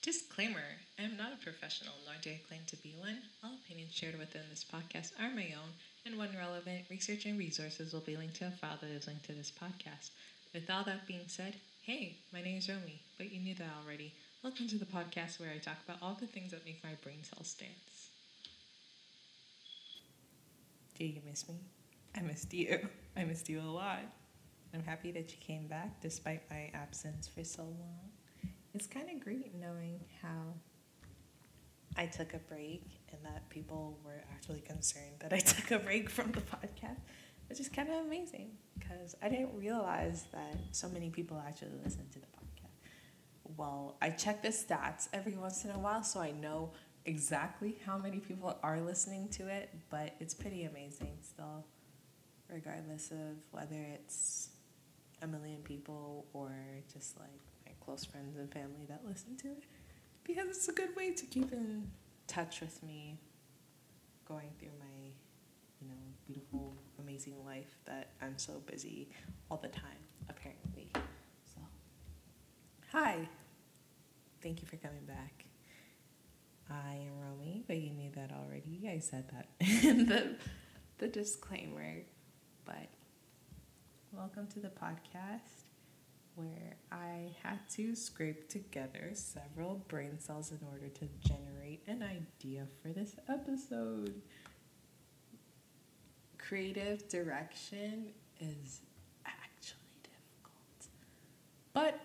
Disclaimer I am not a professional, nor do I claim to be one. All opinions shared within this podcast are my own, and when relevant, research and resources will be linked to a file that is linked to this podcast. With all that being said, hey, my name is Romy, but you knew that already. Welcome to the podcast where I talk about all the things that make my brain cells dance. Do you miss me? I missed you. I missed you a lot. I'm happy that you came back despite my absence for so long. It's kind of great knowing how I took a break and that people were actually concerned that I took a break from the podcast, which is kind of amazing because I didn't realize that so many people actually listen to the podcast. Well, I check the stats every once in a while so I know exactly how many people are listening to it, but it's pretty amazing still, regardless of whether it's a million people or just like close friends and family that listen to it. Because it's a good way to keep in touch with me going through my you know beautiful amazing life that i'm so busy all the time apparently. So hi. Thank you for coming back. I am romy but you knew that already. I said that in the the disclaimer but welcome to the podcast where I had to scrape together several brain cells in order to generate an idea for this episode. Creative direction is actually difficult. But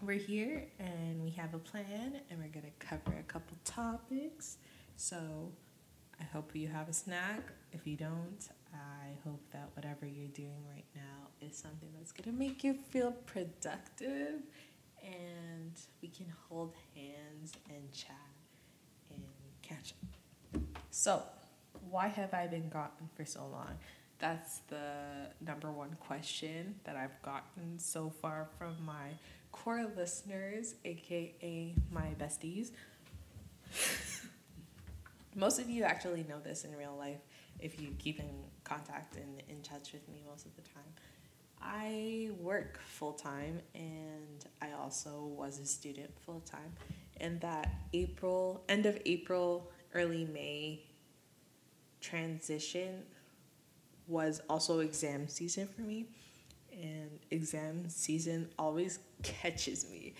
we're here and we have a plan and we're going to cover a couple topics. So I hope you have a snack. If you don't, I hope that whatever you're doing right now is something that's going to make you feel productive and we can hold hands and chat and catch up. So, why have I been gone for so long? That's the number one question that I've gotten so far from my core listeners, aka my besties. Most of you actually know this in real life if you keep in contact and in touch with me most of the time. I work full time and I also was a student full time. And that April, end of April, early May transition was also exam season for me. And exam season always catches me.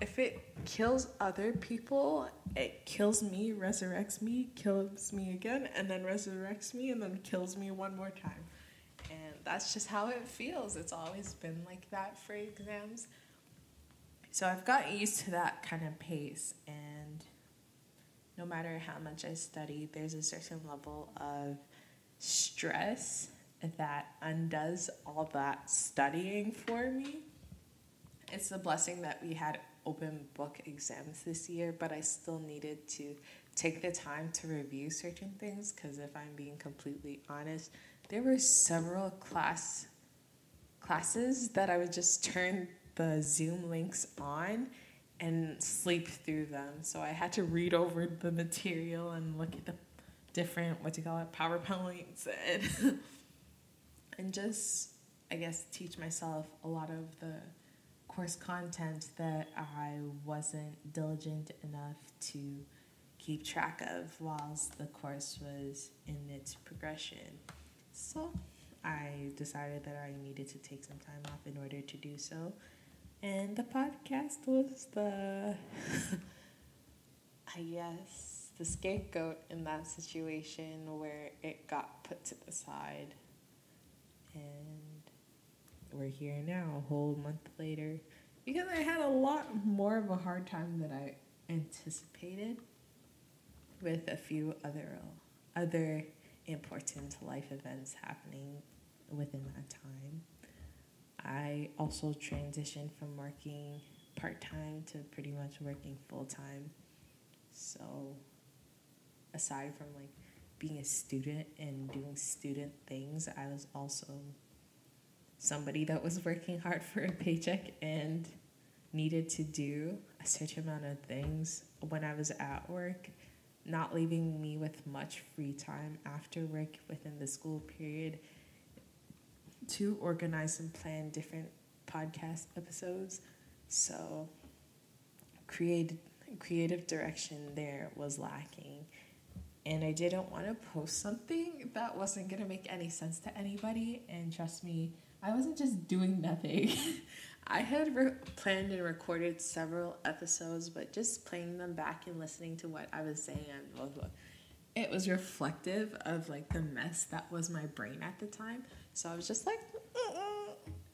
If it kills other people, it kills me, resurrects me, kills me again, and then resurrects me, and then kills me one more time that's just how it feels. It's always been like that for exams. So I've gotten used to that kind of pace, and no matter how much I study, there's a certain level of stress that undoes all that studying for me. It's a blessing that we had open book exams this year, but I still needed to take the time to review certain things because if I'm being completely honest, there were several class classes that I would just turn the Zoom links on and sleep through them. So I had to read over the material and look at the different what do you call it PowerPoints and and just I guess teach myself a lot of the course content that I wasn't diligent enough to keep track of whilst the course was in its progression. So I decided that I needed to take some time off in order to do so. And the podcast was the, I guess, the scapegoat in that situation where it got put to the side. And we're here now, a whole month later. Because I had a lot more of a hard time than I anticipated with a few other other important life events happening within that time. I also transitioned from working part time to pretty much working full time. So, aside from like being a student and doing student things, I was also somebody that was working hard for a paycheck and needed to do a certain amount of things when I was at work not leaving me with much free time after work within the school period to organize and plan different podcast episodes. So, creative creative direction there was lacking and I didn't want to post something that wasn't going to make any sense to anybody. And trust me, I wasn't just doing nothing. I had re- planned and recorded several episodes, but just playing them back and listening to what I was saying, blah, blah, it was reflective of like the mess that was my brain at the time. So I was just like,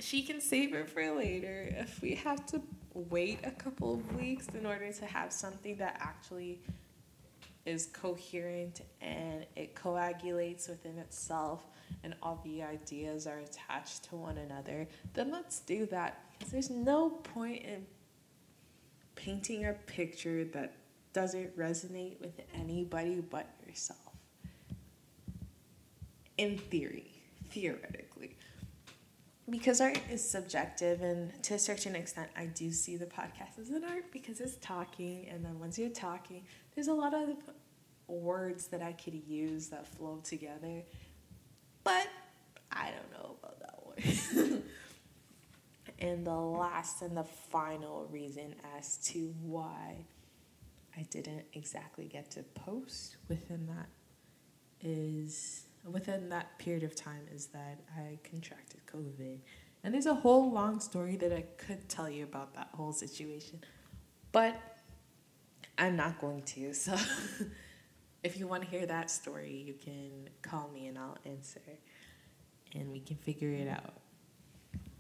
she can save it for later. If we have to wait a couple of weeks in order to have something that actually is coherent and it coagulates within itself and all the ideas are attached to one another, then let's do that. There's no point in painting a picture that doesn't resonate with anybody but yourself. In theory, theoretically. Because art is subjective, and to a certain extent, I do see the podcast as an art because it's talking, and then once you're talking, there's a lot of words that I could use that flow together. But I don't know about that one. and the last and the final reason as to why I didn't exactly get to post within that is within that period of time is that I contracted COVID. And there's a whole long story that I could tell you about that whole situation. But I'm not going to. So if you want to hear that story, you can call me and I'll answer and we can figure it out.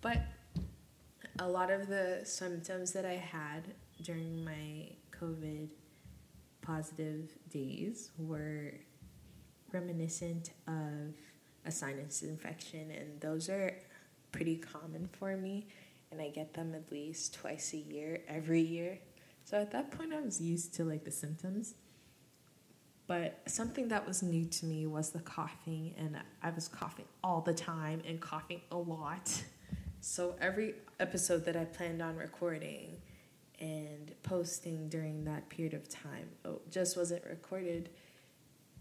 But a lot of the symptoms that I had during my COVID positive days were reminiscent of a sinus infection, and those are pretty common for me, and I get them at least twice a year, every year. So at that point, I was used to like the symptoms. But something that was new to me was the coughing, and I was coughing all the time and coughing a lot. So every episode that I planned on recording and posting during that period of time oh, just wasn't recorded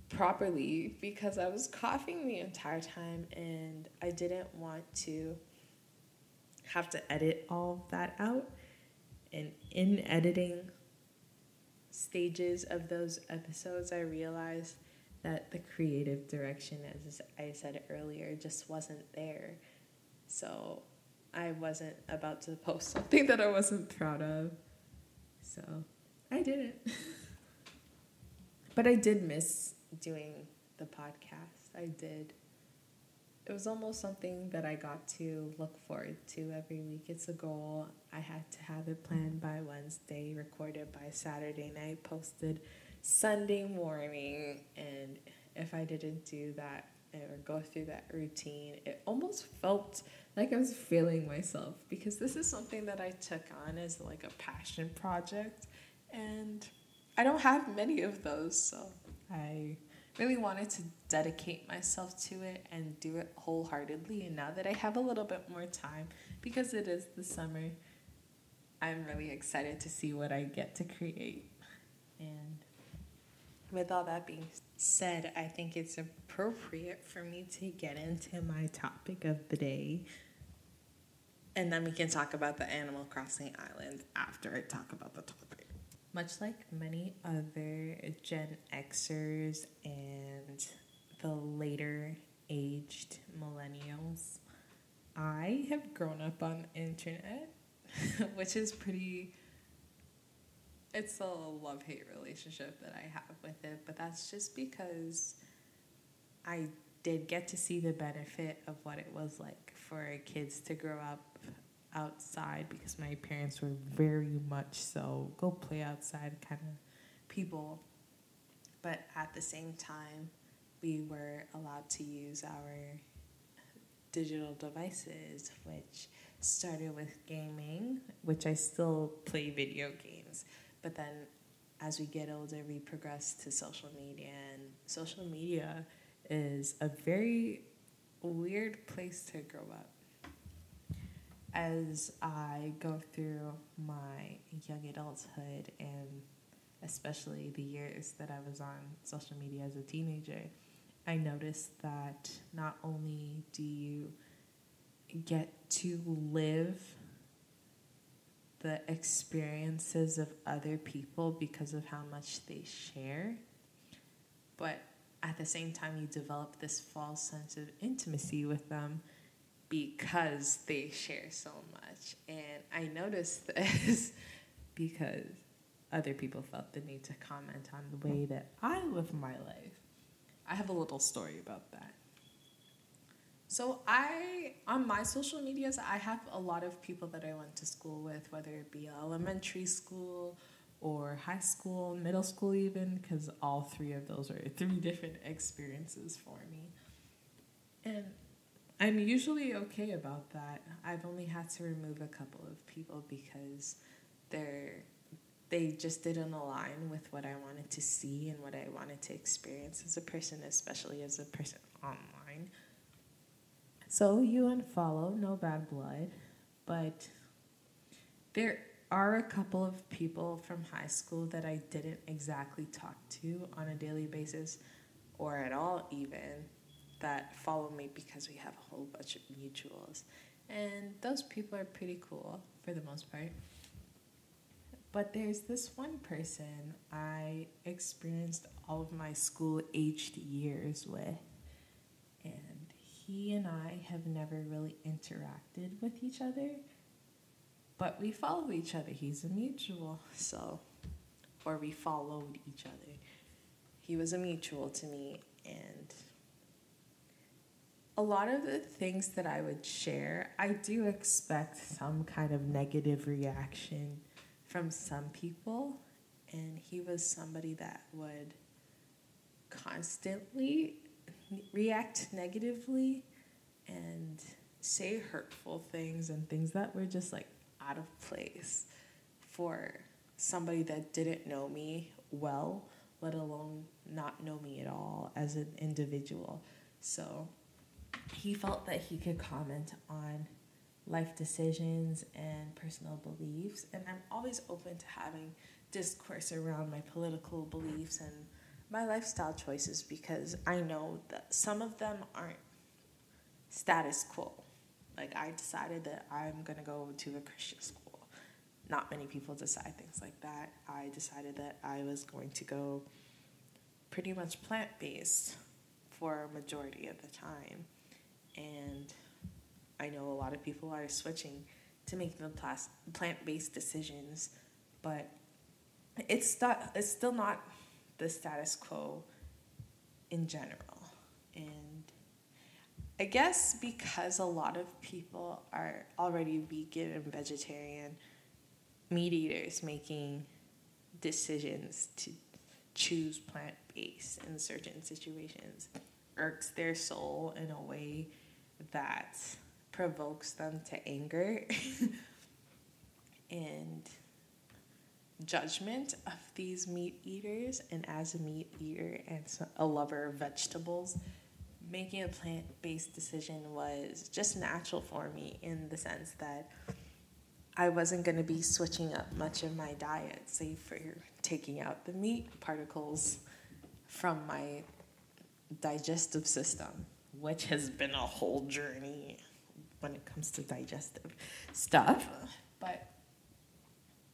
properly because I was coughing the entire time and I didn't want to have to edit all that out. And in editing stages of those episodes, I realized that the creative direction, as I said earlier, just wasn't there. So I wasn't about to post something that I wasn't proud of. So I didn't. but I did miss doing the podcast. I did it was almost something that I got to look forward to every week. It's a goal. I had to have it planned by Wednesday, recorded by Saturday night, posted Sunday morning. And if I didn't do that or go through that routine, it almost felt like I was failing myself because this is something that I took on as like a passion project. And I don't have many of those, so I really wanted to dedicate myself to it and do it wholeheartedly. And now that I have a little bit more time, because it is the summer, I'm really excited to see what I get to create. And with all that being said, I think it's appropriate for me to get into my topic of the day. And then we can talk about the Animal Crossing Island after I talk about the topic. Much like many other Gen Xers and the later aged millennials, I have grown up on the internet, which is pretty it's a love hate relationship that I have with it, but that's just because I did get to see the benefit of what it was like for kids to grow up outside because my parents were very much so go play outside kind of people. But at the same time, we were allowed to use our digital devices, which started with gaming, which I still play video games. But then as we get older, we progress to social media, and social media is a very weird place to grow up as I go through my young adulthood and especially the years that I was on social media as a teenager, I noticed that not only do you get to live the experiences of other people because of how much they share. But at the same time, you develop this false sense of intimacy with them because they share so much. And I noticed this because other people felt the need to comment on the way that I live my life. I have a little story about that. So I on my social medias I have a lot of people that I went to school with, whether it be elementary school or high school, middle school even, because all three of those are three different experiences for me. And I'm usually okay about that. I've only had to remove a couple of people because they're they just didn't align with what I wanted to see and what I wanted to experience as a person, especially as a person online. So you unfollow, no bad blood, but there are a couple of people from high school that I didn't exactly talk to on a daily basis or at all, even that follow me because we have a whole bunch of mutuals. And those people are pretty cool for the most part. But there's this one person I experienced all of my school aged years with. And he and I have never really interacted with each other but we follow each other. He's a mutual, so, or we followed each other. He was a mutual to me, and a lot of the things that I would share, I do expect some kind of negative reaction from some people, and he was somebody that would constantly react negatively and say hurtful things and things that were just like out of place for somebody that didn't know me well, let alone not know me at all as an individual. So he felt that he could comment on life decisions and personal beliefs. And I'm always open to having discourse around my political beliefs and my lifestyle choices because I know that some of them aren't status quo. Like I decided that I'm gonna go to a Christian school. Not many people decide things like that. I decided that I was going to go pretty much plant based for a majority of the time. And I know a lot of people are switching to make the plant based decisions, but it's not, it's still not the status quo in general. And I guess because a lot of people are already vegan and vegetarian, meat eaters making decisions to choose plant based in certain situations irks their soul in a way that provokes them to anger and judgment of these meat eaters. And as a meat eater and a lover of vegetables, making a plant based decision was just natural for me in the sense that I wasn't going to be switching up much of my diet, save for taking out the meat particles from my digestive system, which has been a whole journey when it comes to digestive stuff. But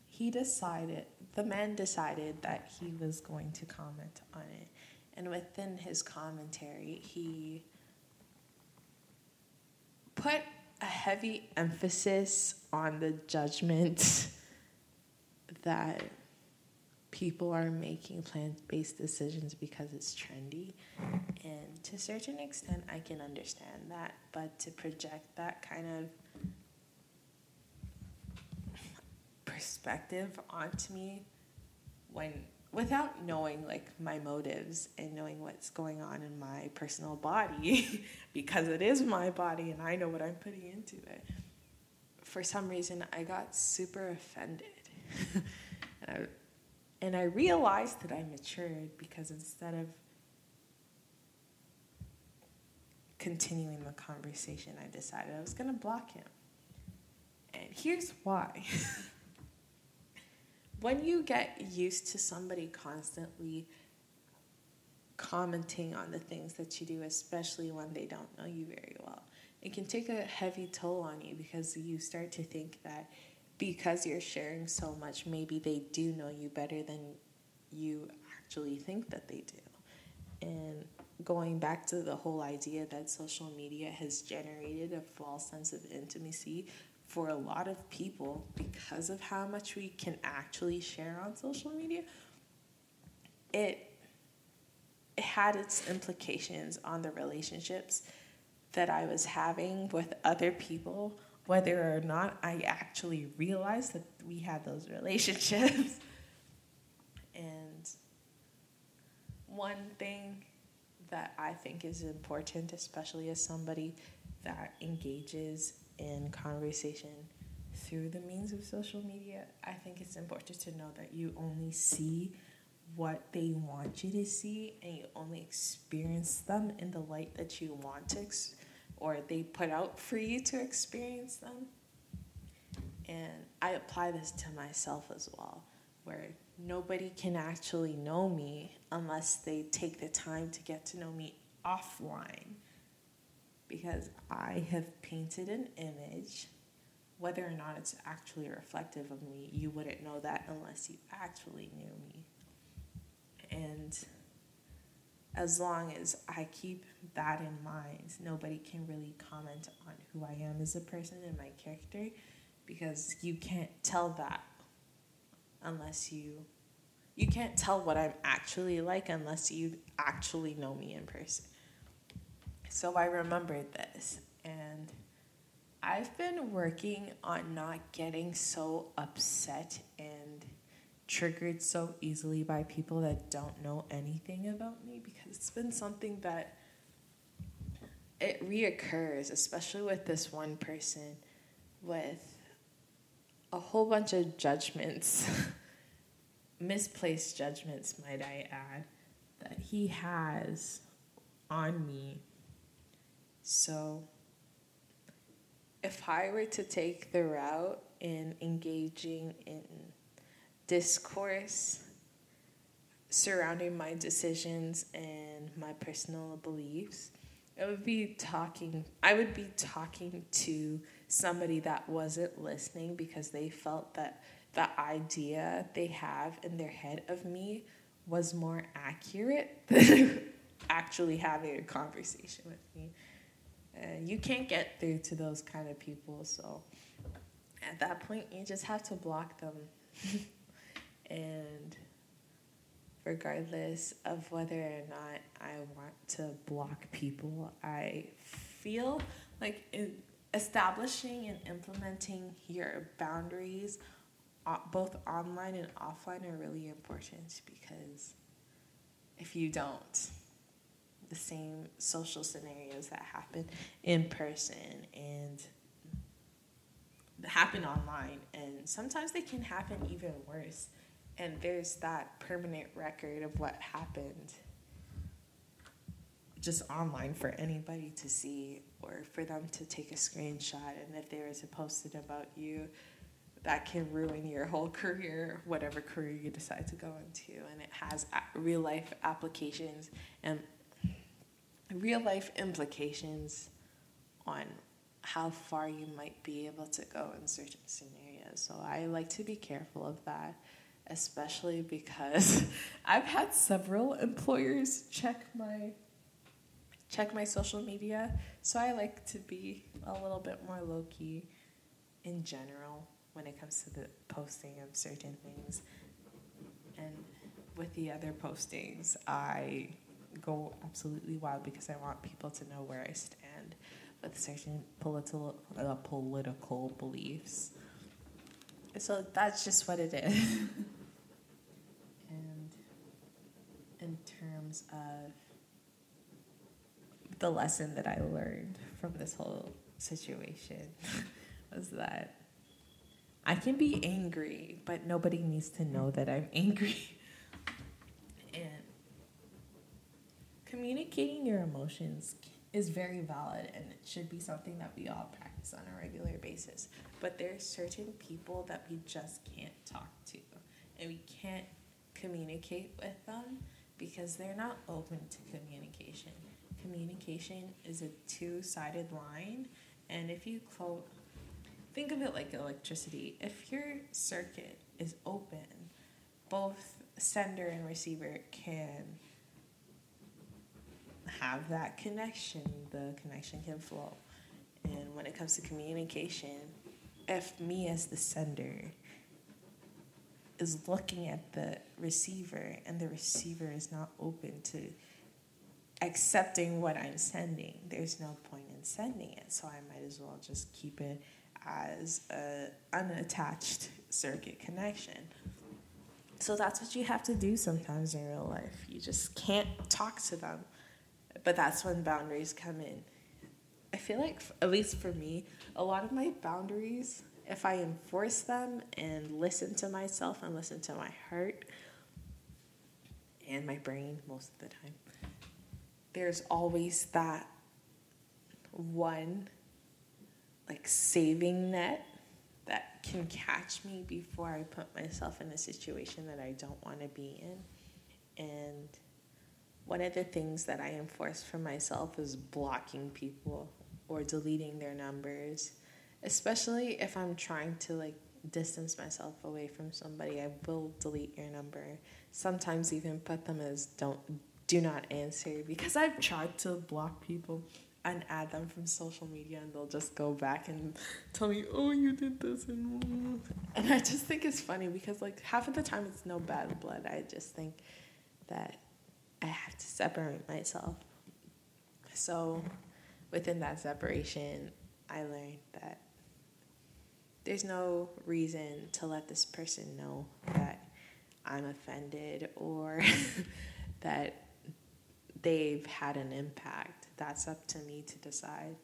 he decided, the man decided that he was going to comment on it and within his commentary, he put a heavy emphasis on the judgment that people are making plant based decisions because it's trendy. And to a certain extent, I can understand that. But to project that kind of perspective onto me when without knowing like my motives and knowing what's going on in my personal body because it is my body and I know what I'm putting into it. For some reason I got super offended. and I and I realized that I matured because instead of continuing the conversation, I decided I was going to block him. And here's why. when you get used to somebody constantly commenting on the things that you do, especially when they don't know you very well, it can take a heavy toll on you because you start to think that because you're sharing so much, maybe they do know you better than you actually think that they do. And going back to the whole idea that social media has generated a false sense of intimacy for a lot of people because of how much we can actually share on social media, it it had its implications on the relationships that I was having with other people, whether or not I actually realized that we had those relationships. and one thing that I think is important, especially as somebody that engages in conversation through the means of social media, I think it's important to know that you only see what they want you to see and you only experience them in the light that you want to ex- or they put out for you to experience them. And i apply this to myself as well where nobody can actually know me unless they take the time to get to know me offline. Because i have painted an image whether or not it's actually reflective of me you wouldn't know that unless you actually knew me. And as long as I keep that in mind, nobody can really comment on who I am as a person and my character because you can't tell that unless you you can't tell what I'm actually like unless you actually know me in person. So I remembered this and I've been working on not getting so upset and triggered so easily by people that don't know anything about me because it's been something that it reoccurs, especially with this one person with a whole bunch of judgments, misplaced judgments, might I add, that he has on me. So, if I were to take the route in engaging in discourse surrounding my decisions and my personal beliefs, it would be talking, I would be talking to somebody that wasn't listening because they felt that the idea they have in their head of me was more accurate than actually having a conversation with me. And you can't get through to those kind of people, so at that point, you just have to block them. and regardless of whether or not I want to block people, I feel like establishing and implementing your boundaries, both online and offline, are really important because if you don't, the same social scenarios that happen in person and happen online, and sometimes they can happen even worse and there's that permanent record of what happened just online for anybody to see or for them to take a screenshot. And if there is a posted about you that can ruin your whole career whatever career you decide to go into. And it has real life applications and real life implications on how far you might be able to go in certain scenarios. So i like to be careful of that especially because I've had several employers check my check my social media, so I like to be a little bit more low key in general when it comes to the posting of certain things. And with the other postings, I go absolutely wild because I want people to know where I stand with certain political uh, political beliefs. So that's just what it is. and in terms of the lesson that I learned from this whole situation was that I can be angry, but nobody needs to know that I'm angry. and communicating your emotions is very valid and it should be something that we all practice on a regular basis. But there are certain people that we just can't talk to and we can't communicate with them because they're not open to communication. Communication is a two-sided line and if you close think of it like electricity. If your circuit is open, both sender and receiver can have that connection. The connection can flow. And when it comes to communication, if me as the sender is looking at the receiver and the receiver is not open to accepting what I'm sending, there's no point in sending it. So I might as well just keep it as a unattached circuit connection. So that's what you have to do sometimes in real life. You just can't talk to them. But that's when boundaries come in. I feel like, at least for me, a lot of my boundaries, if I enforce them and listen to myself and listen to my heart and my brain most of the time, there's always that one like saving net that can catch me before I put myself in a situation that I don't want to be in. And one of the things that I enforce for myself is blocking people or deleting their numbers, especially if I'm trying to like distance myself away from somebody. I will delete your number. Sometimes even put them as don't do not answer because I've tried to block people and add them from social media and they'll just go back and tell me oh you did this and and i just think it's funny because like half of the time it's no bad blood. I just think that i have to separate myself. So within that separation i learned that there's no reason to let this person know that i'm offended or that they've had an impact that's up to me to decide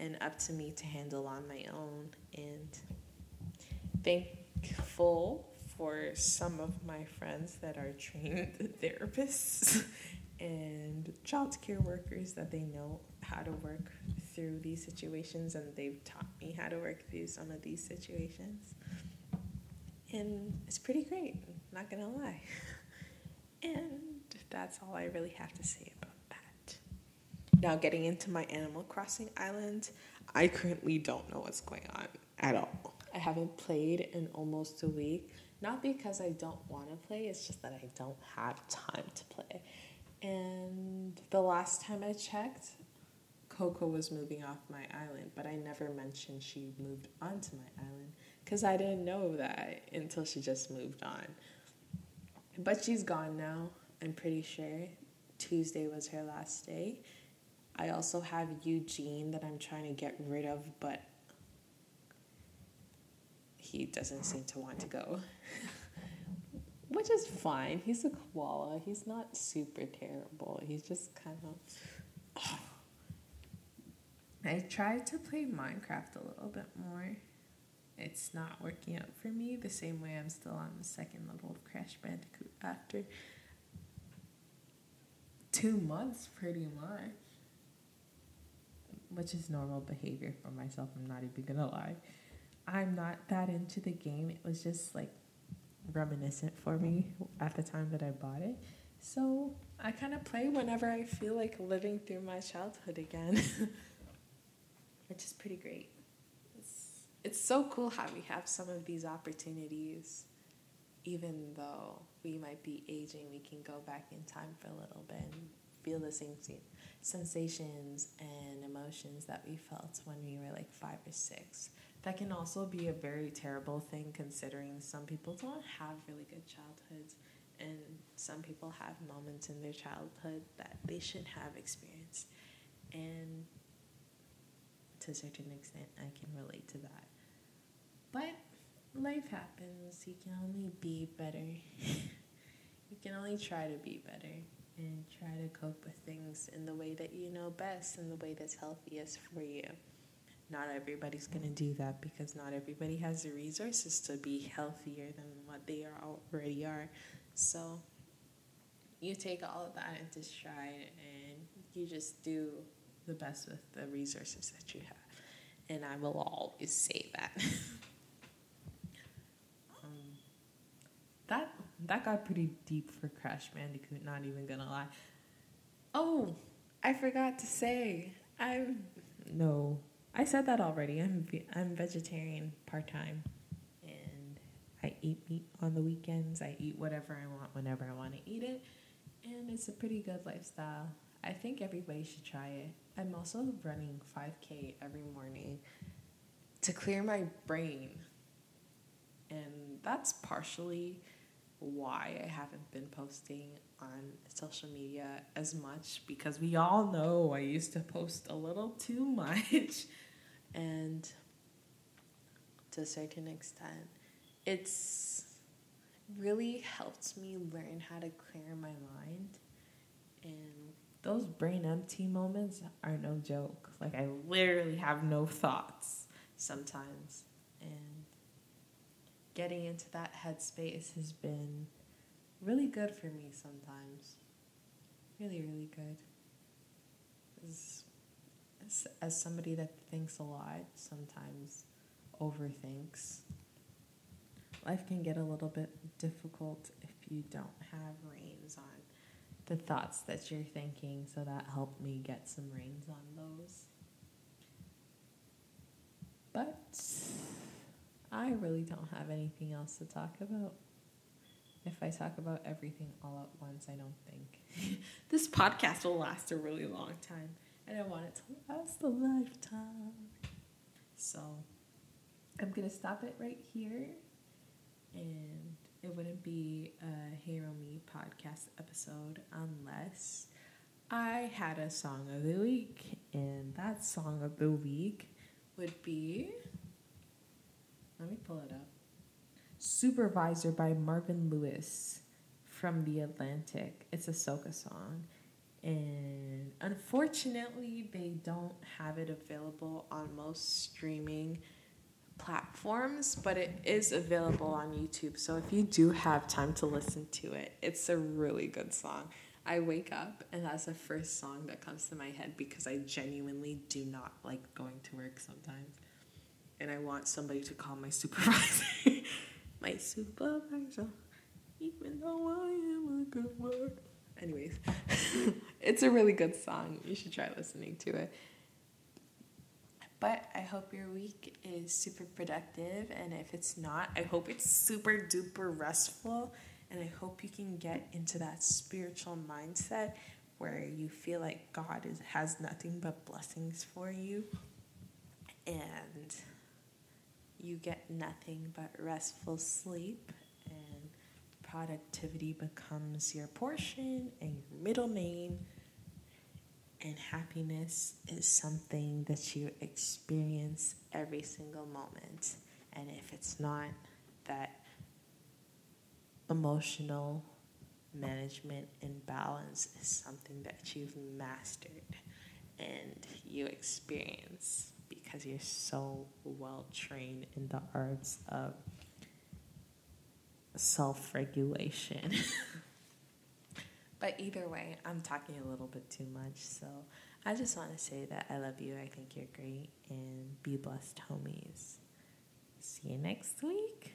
and up to me to handle on my own. And thankful for some of my friends that are trained therapists and child care workers that they know how to work through these situations and they've taught me how to work through some of these situations. And it's pretty great, not gonna lie. And that's all I really have to say about that. now, getting into my Animal Crossing island, I currently don't know what's going on at all. I haven't played in almost a week. Not because I don't want to play, it's just that I don't have time to play. And the last time I checked, Coco was moving off my island, but I never mentioned she moved onto my island because I didn't know that until she just moved on. But she's gone now, I'm pretty sure. Tuesday was her last day. I also have Eugene that I'm trying to get rid of, but he doesn't seem to want to go. Which is fine. He's a koala. He's not super terrible. He's just kind of. I tried to play Minecraft a little bit more. It's not working out for me the same way I'm still on the second level of Crash Bandicoot after two months, pretty much which is normal behavior for myself. I'm not even gonna lie. I'm not that into the game. It was just like reminiscent for me at the time that I bought it. So I kind of play whenever I feel like living through my childhood again, which is pretty great. It's, so cool how we have some of these opportunities. Even though we might be aging, we can go back in time for a little bit and feel the same sensations and emotions that we felt when we were like five or six. That can also be a very terrible thing considering some people don't have really good childhoods and some people have moments in their childhood that they should have experienced. And to a certain extent, I can relate to that. But life happens. You can only be better. you can only try to be better and try to cope with things in the way that you know best and the way that's healthiest for you. Not everybody's going to do that because not everybody has the resources to be healthier than what they are already are. So you take all of that into stride and you just do the best with the resources that you have. And I will always say that. that got pretty deep for Crash Bandicoot, not even gonna lie. Oh, I forgot to say, I'm no I said that already. I'm I'm vegetarian part time, and I eat meat on the weekends. I eat whatever I want whenever I want to eat it, and it's a pretty good lifestyle. I think everybody should try it. I'm also running 5K every morning to clear my brain, and that's partially why I haven't been posting on social media as much because we all know I used to post a little too much. And to a certain extent it's really helped me learn how to clear my mind. And those brain empty moments are no joke. Like I literally have no thoughts sometimes getting into that headspace has been really good for me sometimes. Really, really good. As, as, as somebody that thinks a lot, sometimes overthinks, life can get a little bit difficult if you don't have reins on the thoughts that you're thinking. So that helped me get some reins on those. But I really don't have anything else to talk about. If I talk about everything all at once, I don't think this podcast will last a really long time. And I want it to last a lifetime. So I'm going to stop it right here. And it wouldn't be a Hero Me podcast episode unless I had a song of the week. And that song of the week would be let me pull it up. Supervisor by Marvin Lewis from The Atlantic. It's a soca song. And unfortunately, they don't have it available on most streaming platforms, but it is available on YouTube. So if you do have time to listen to it, it's a really good song. I wake up and that's the first song that comes to my head because I genuinely do not like going to work sometimes and I want somebody to call my supervisor. my supervisor, even though I am a good word. Anyways, it's a really good song. You should try listening to it. But I hope your week is super productive. And if it's not, I hope it's super duper restful. And I hope you can get into that spiritual mindset where you feel like God is, has nothing but blessings for you. And you get nothing but restful sleep and productivity becomes your portion and your middle name. And happiness is something that you experience every single moment. And if it's not that emotional management and balance is something that you've mastered and you experience because you're so well trained in the arts of self regulation. but either way, I'm talking a little bit too much. So I just want to say that I love you. I think you're great. And be blessed, homies. See you next week.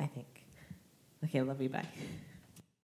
I think. Okay, love you. Bye.